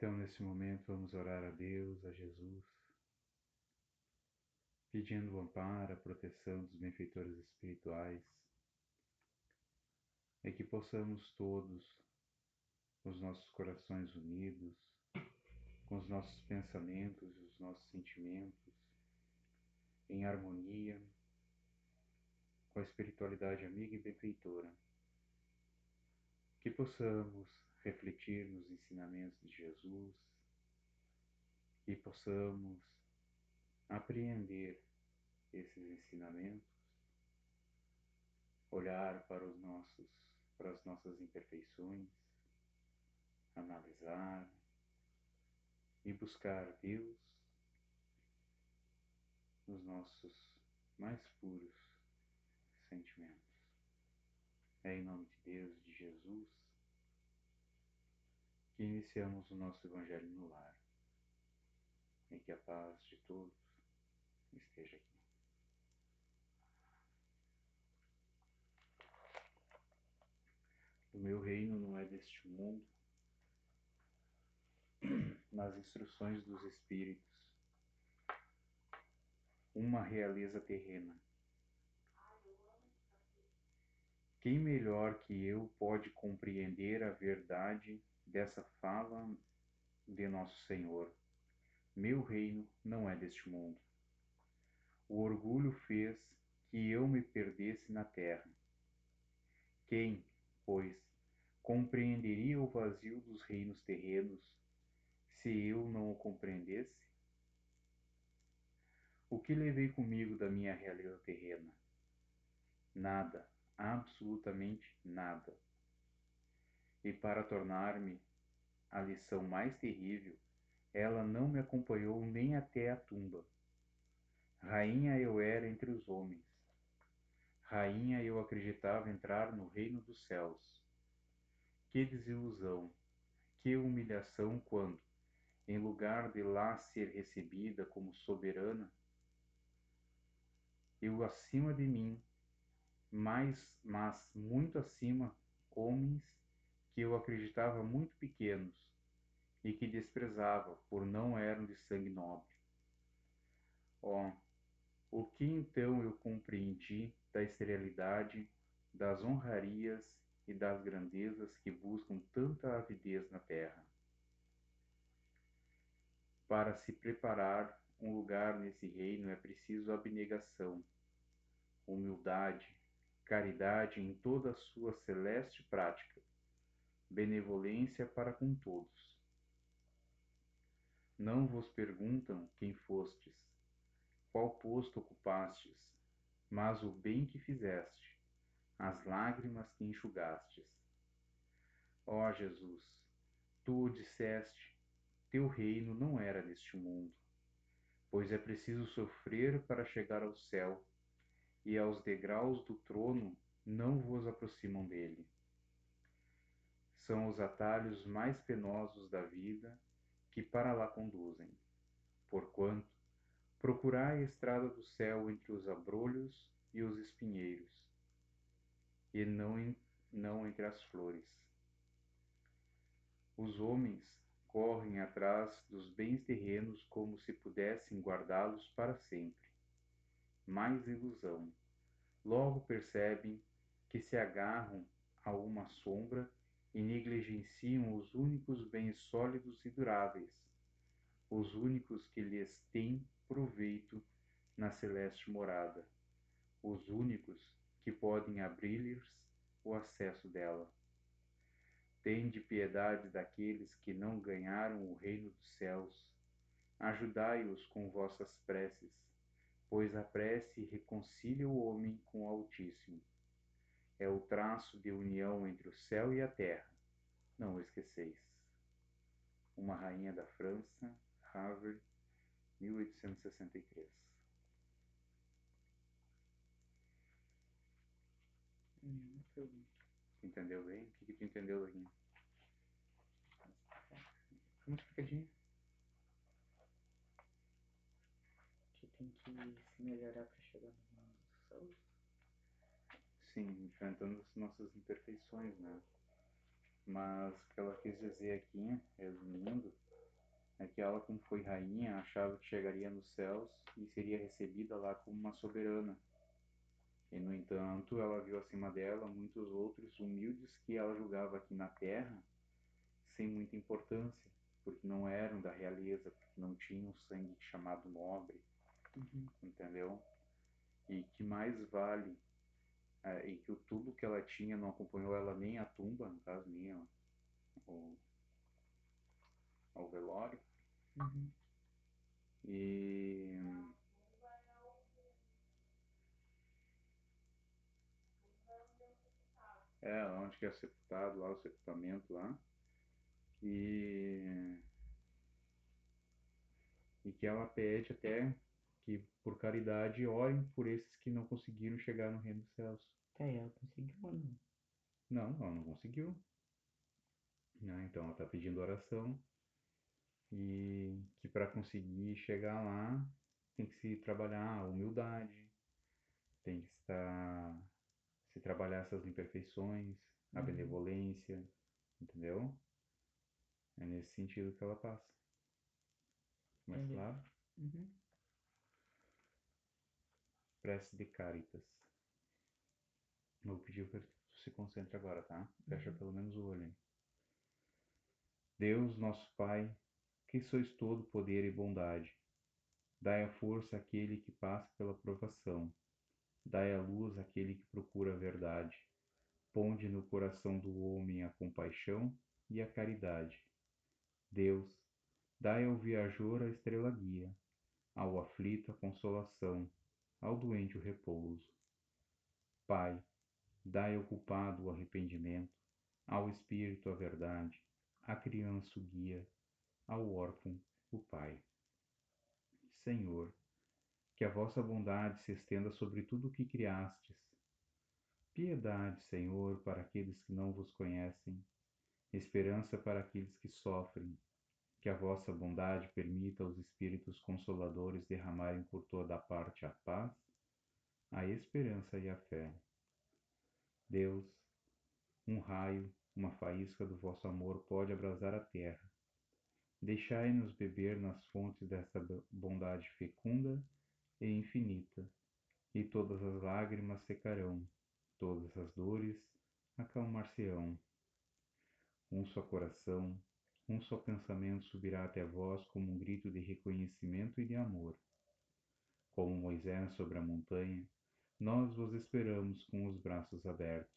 Então, nesse momento, vamos orar a Deus, a Jesus, pedindo o amparo, a proteção dos benfeitores espirituais, e que possamos todos, com os nossos corações unidos, com os nossos pensamentos e os nossos sentimentos, em harmonia com a espiritualidade amiga e benfeitora, que possamos refletir nos ensinamentos de Jesus, que possamos apreender esses ensinamentos, olhar para os nossos para as nossas imperfeições, analisar e buscar Deus nos nossos mais puros sentimentos. É em nome de Deus, de Jesus, que iniciamos o nosso Evangelho no lar. E que a paz de todos esteja aqui. O meu reino não é deste mundo. Nas instruções dos Espíritos, uma realeza terrena. Quem melhor que eu pode compreender a verdade dessa fala de Nosso Senhor? Meu reino não é deste mundo. O orgulho fez que eu me perdesse na terra. Quem, pois, compreenderia o vazio dos reinos terrenos se eu não o compreendesse? O que levei comigo da minha realeza terrena? Nada, absolutamente nada. E para tornar-me a lição mais terrível, ela não me acompanhou nem até a tumba. Rainha eu era entre os homens. Rainha eu acreditava entrar no reino dos céus. Que desilusão, que humilhação quando, em lugar de lá ser recebida como soberana, eu acima de mim, mais, mas muito acima, homens que eu acreditava muito pequenos e que desprezava por não eram de sangue nobre. Oh, o que então eu compreendi da esterilidade, das honrarias e das grandezas que buscam tanta avidez na terra? Para se preparar um lugar nesse reino é preciso abnegação, humildade, caridade em toda a sua celeste prática, benevolência para com todos. Não vos perguntam quem fostes, qual posto ocupastes, mas o bem que fizeste, as lágrimas que enxugastes. Ó Jesus, tu o disseste, teu reino não era neste mundo, pois é preciso sofrer para chegar ao céu, e aos degraus do trono não vos aproximam dele. São os atalhos mais penosos da vida que para lá conduzem. Porquanto, procurai a estrada do céu entre os abrolhos e os espinheiros, e não, em, não entre as flores. Os homens correm atrás dos bens terrenos como se pudessem guardá-los para sempre. Mais ilusão. Logo percebem que se agarram a uma sombra e negligenciam os únicos bens sólidos e duráveis, os únicos que lhes têm proveito na celeste morada, os únicos que podem abrir-lhes o acesso dela. Tende piedade daqueles que não ganharam o reino dos céus. Ajudai-os com vossas preces, pois a prece reconcilia o homem com o Altíssimo. É o traço de união entre o céu e a terra. Não o esqueceis. Uma Rainha da França, Harvard, 1863. Nenhuma pergunta. Entendeu bem? O que, que tu entendeu, Laguinha? Uma explicadinha. Que tem que se melhorar para chegar no mundo dos céus. Sim, enfrentando as nossas imperfeições, né? Mas o que ela quis dizer aqui, resumindo, que ela, como foi rainha, achava que chegaria nos céus e seria recebida lá como uma soberana. E, no entanto, ela viu acima dela muitos outros humildes que ela julgava aqui na terra sem muita importância, porque não eram da realeza, porque não tinham sangue chamado nobre, Uhum. entendeu? E que mais vale, é, e que o tubo que ela tinha não acompanhou ela nem a tumba, no caso, nem a, o, ao velório. Uhum. E é onde que é sepultado lá, o sepultamento lá. E e que ela pede até que por caridade orem por esses que não conseguiram chegar no reino dos céus. E ela conseguiu ou não? Não, ela não conseguiu. Né? Então ela está pedindo oração e que para conseguir chegar lá tem que se trabalhar a humildade, tem que estar se trabalhar essas imperfeições, a Uhum. benevolência, entendeu? É nesse sentido que ela passa. Mais claro? Uhum. Prece de Caritas. Eu vou pedir para que tu se concentre agora, tá? Fecha Uhum. pelo menos o olho. Deus, nosso Pai, que sois todo poder e bondade, dai a força àquele que passa pela provação, dai a luz àquele que procura a verdade, ponde no coração do homem a compaixão e a caridade. Deus, dai ao viajor a estrela guia, ao aflito a consolação, ao doente o repouso. Pai, dai ao culpado o arrependimento, ao espírito a verdade, à criança o guia, ao órfão o Pai. Senhor, que a vossa bondade se estenda sobre tudo o que criastes. Piedade, Senhor, para aqueles que não vos conhecem, esperança para aqueles que sofrem. Que a vossa bondade permita aos Espíritos Consoladores derramarem por toda a parte a paz, a esperança e a fé. Deus, um raio, uma faísca do vosso amor pode abrasar a terra. Deixai-nos beber nas fontes desta bondade fecunda e infinita, e todas as lágrimas secarão, todas as dores acalmar-se-ão. Um só coração, um só pensamento subirá até vós como um grito de reconhecimento e de amor. Como Moisés sobre a montanha, nós vos esperamos com os braços abertos.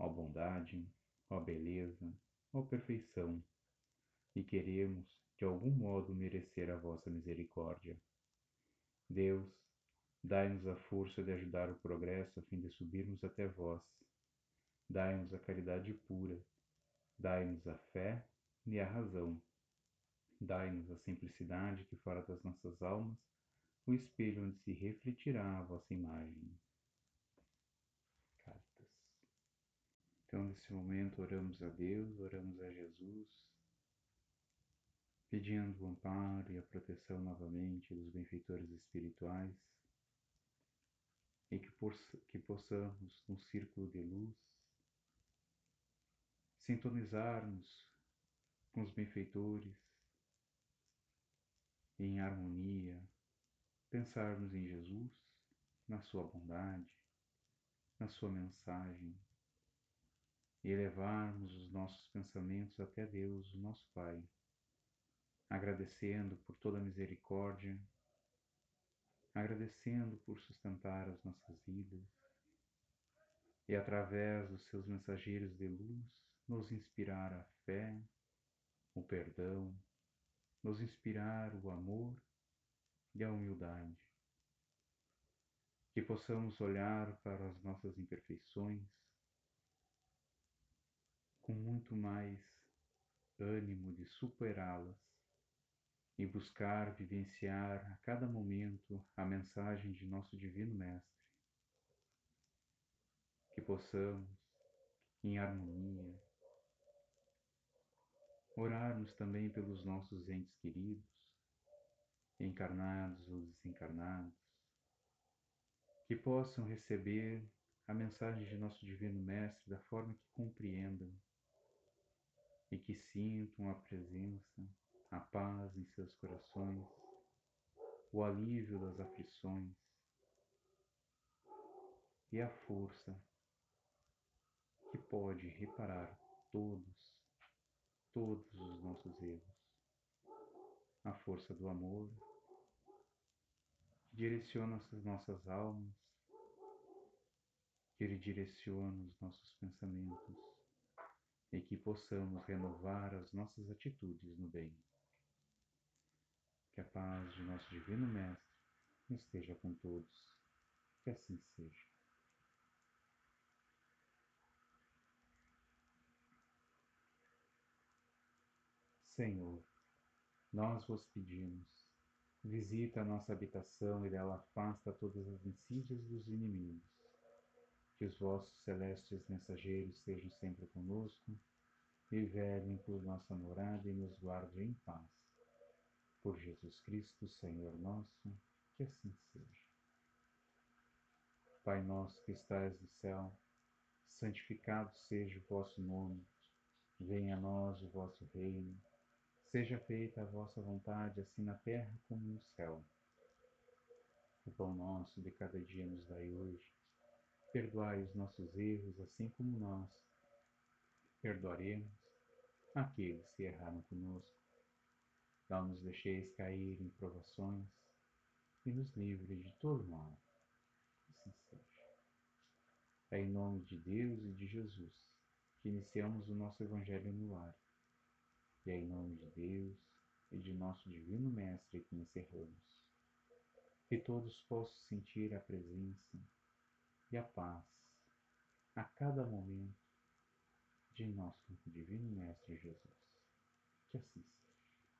Ó bondade, ó beleza, ó perfeição, e queremos, de algum modo, merecer a vossa misericórdia. Deus, dai-nos a força de ajudar o progresso a fim de subirmos até vós. Dai-nos a caridade pura, dai-nos a fé e a razão. Dai-nos a simplicidade que fará das nossas almas o espelho onde se refletirá a vossa imagem. Cartas. Então, nesse momento, oramos a Deus, oramos a Jesus, pedindo o amparo e a proteção novamente dos benfeitores espirituais e que, que possamos, num círculo de luz, sintonizarmos com os benfeitores em harmonia, pensarmos em Jesus, na sua bondade, na sua mensagem e elevarmos os nossos pensamentos até Deus, o nosso Pai, agradecendo por toda a misericórdia, agradecendo por sustentar as nossas vidas e através dos seus mensageiros de luz nos inspirar a fé, o perdão, nos inspirar o amor e a humildade. Que possamos olhar para as nossas imperfeições com muito mais ânimo de superá-las e buscar vivenciar a cada momento a mensagem de nosso Divino Mestre. Que possamos, em harmonia, orarmos também pelos nossos entes queridos, encarnados ou desencarnados, que possam receber a mensagem de nosso Divino Mestre da forma que compreendam e que sintam a presença, a paz em seus corações, o alívio das aflições e a força que pode reparar todos, todos os nossos erros. A força do amor direciona as nossas almas, que Ele direciona os nossos pensamentos e que possamos renovar as nossas atitudes no bem. Que a paz de nosso Divino Mestre esteja com todos. Que assim seja. Senhor, nós vos pedimos, visita a nossa habitação e dela afasta todas as insídias dos inimigos. Que os vossos celestes mensageiros estejam sempre conosco e velhem por nossa morada e nos guardem em paz. Por Jesus Cristo, Senhor nosso, que assim seja. Pai nosso que estais no céu, santificado seja o vosso nome. Venha a nós o vosso reino Seja feita a vossa vontade, assim na terra como no céu. O pão nosso de cada dia nos dai hoje. Perdoai os nossos erros, assim como nós perdoaremos aqueles que erraram conosco. Não nos deixeis cair em provações e nos livre de todo mal. Assim seja. É em nome de Deus e de Jesus que iniciamos o nosso Evangelho no lar e é em nome de Deus e de nosso Divino Mestre que encerramos. Que todos possam sentir a presença e a paz a cada momento de nosso Divino Mestre Jesus. Que seja.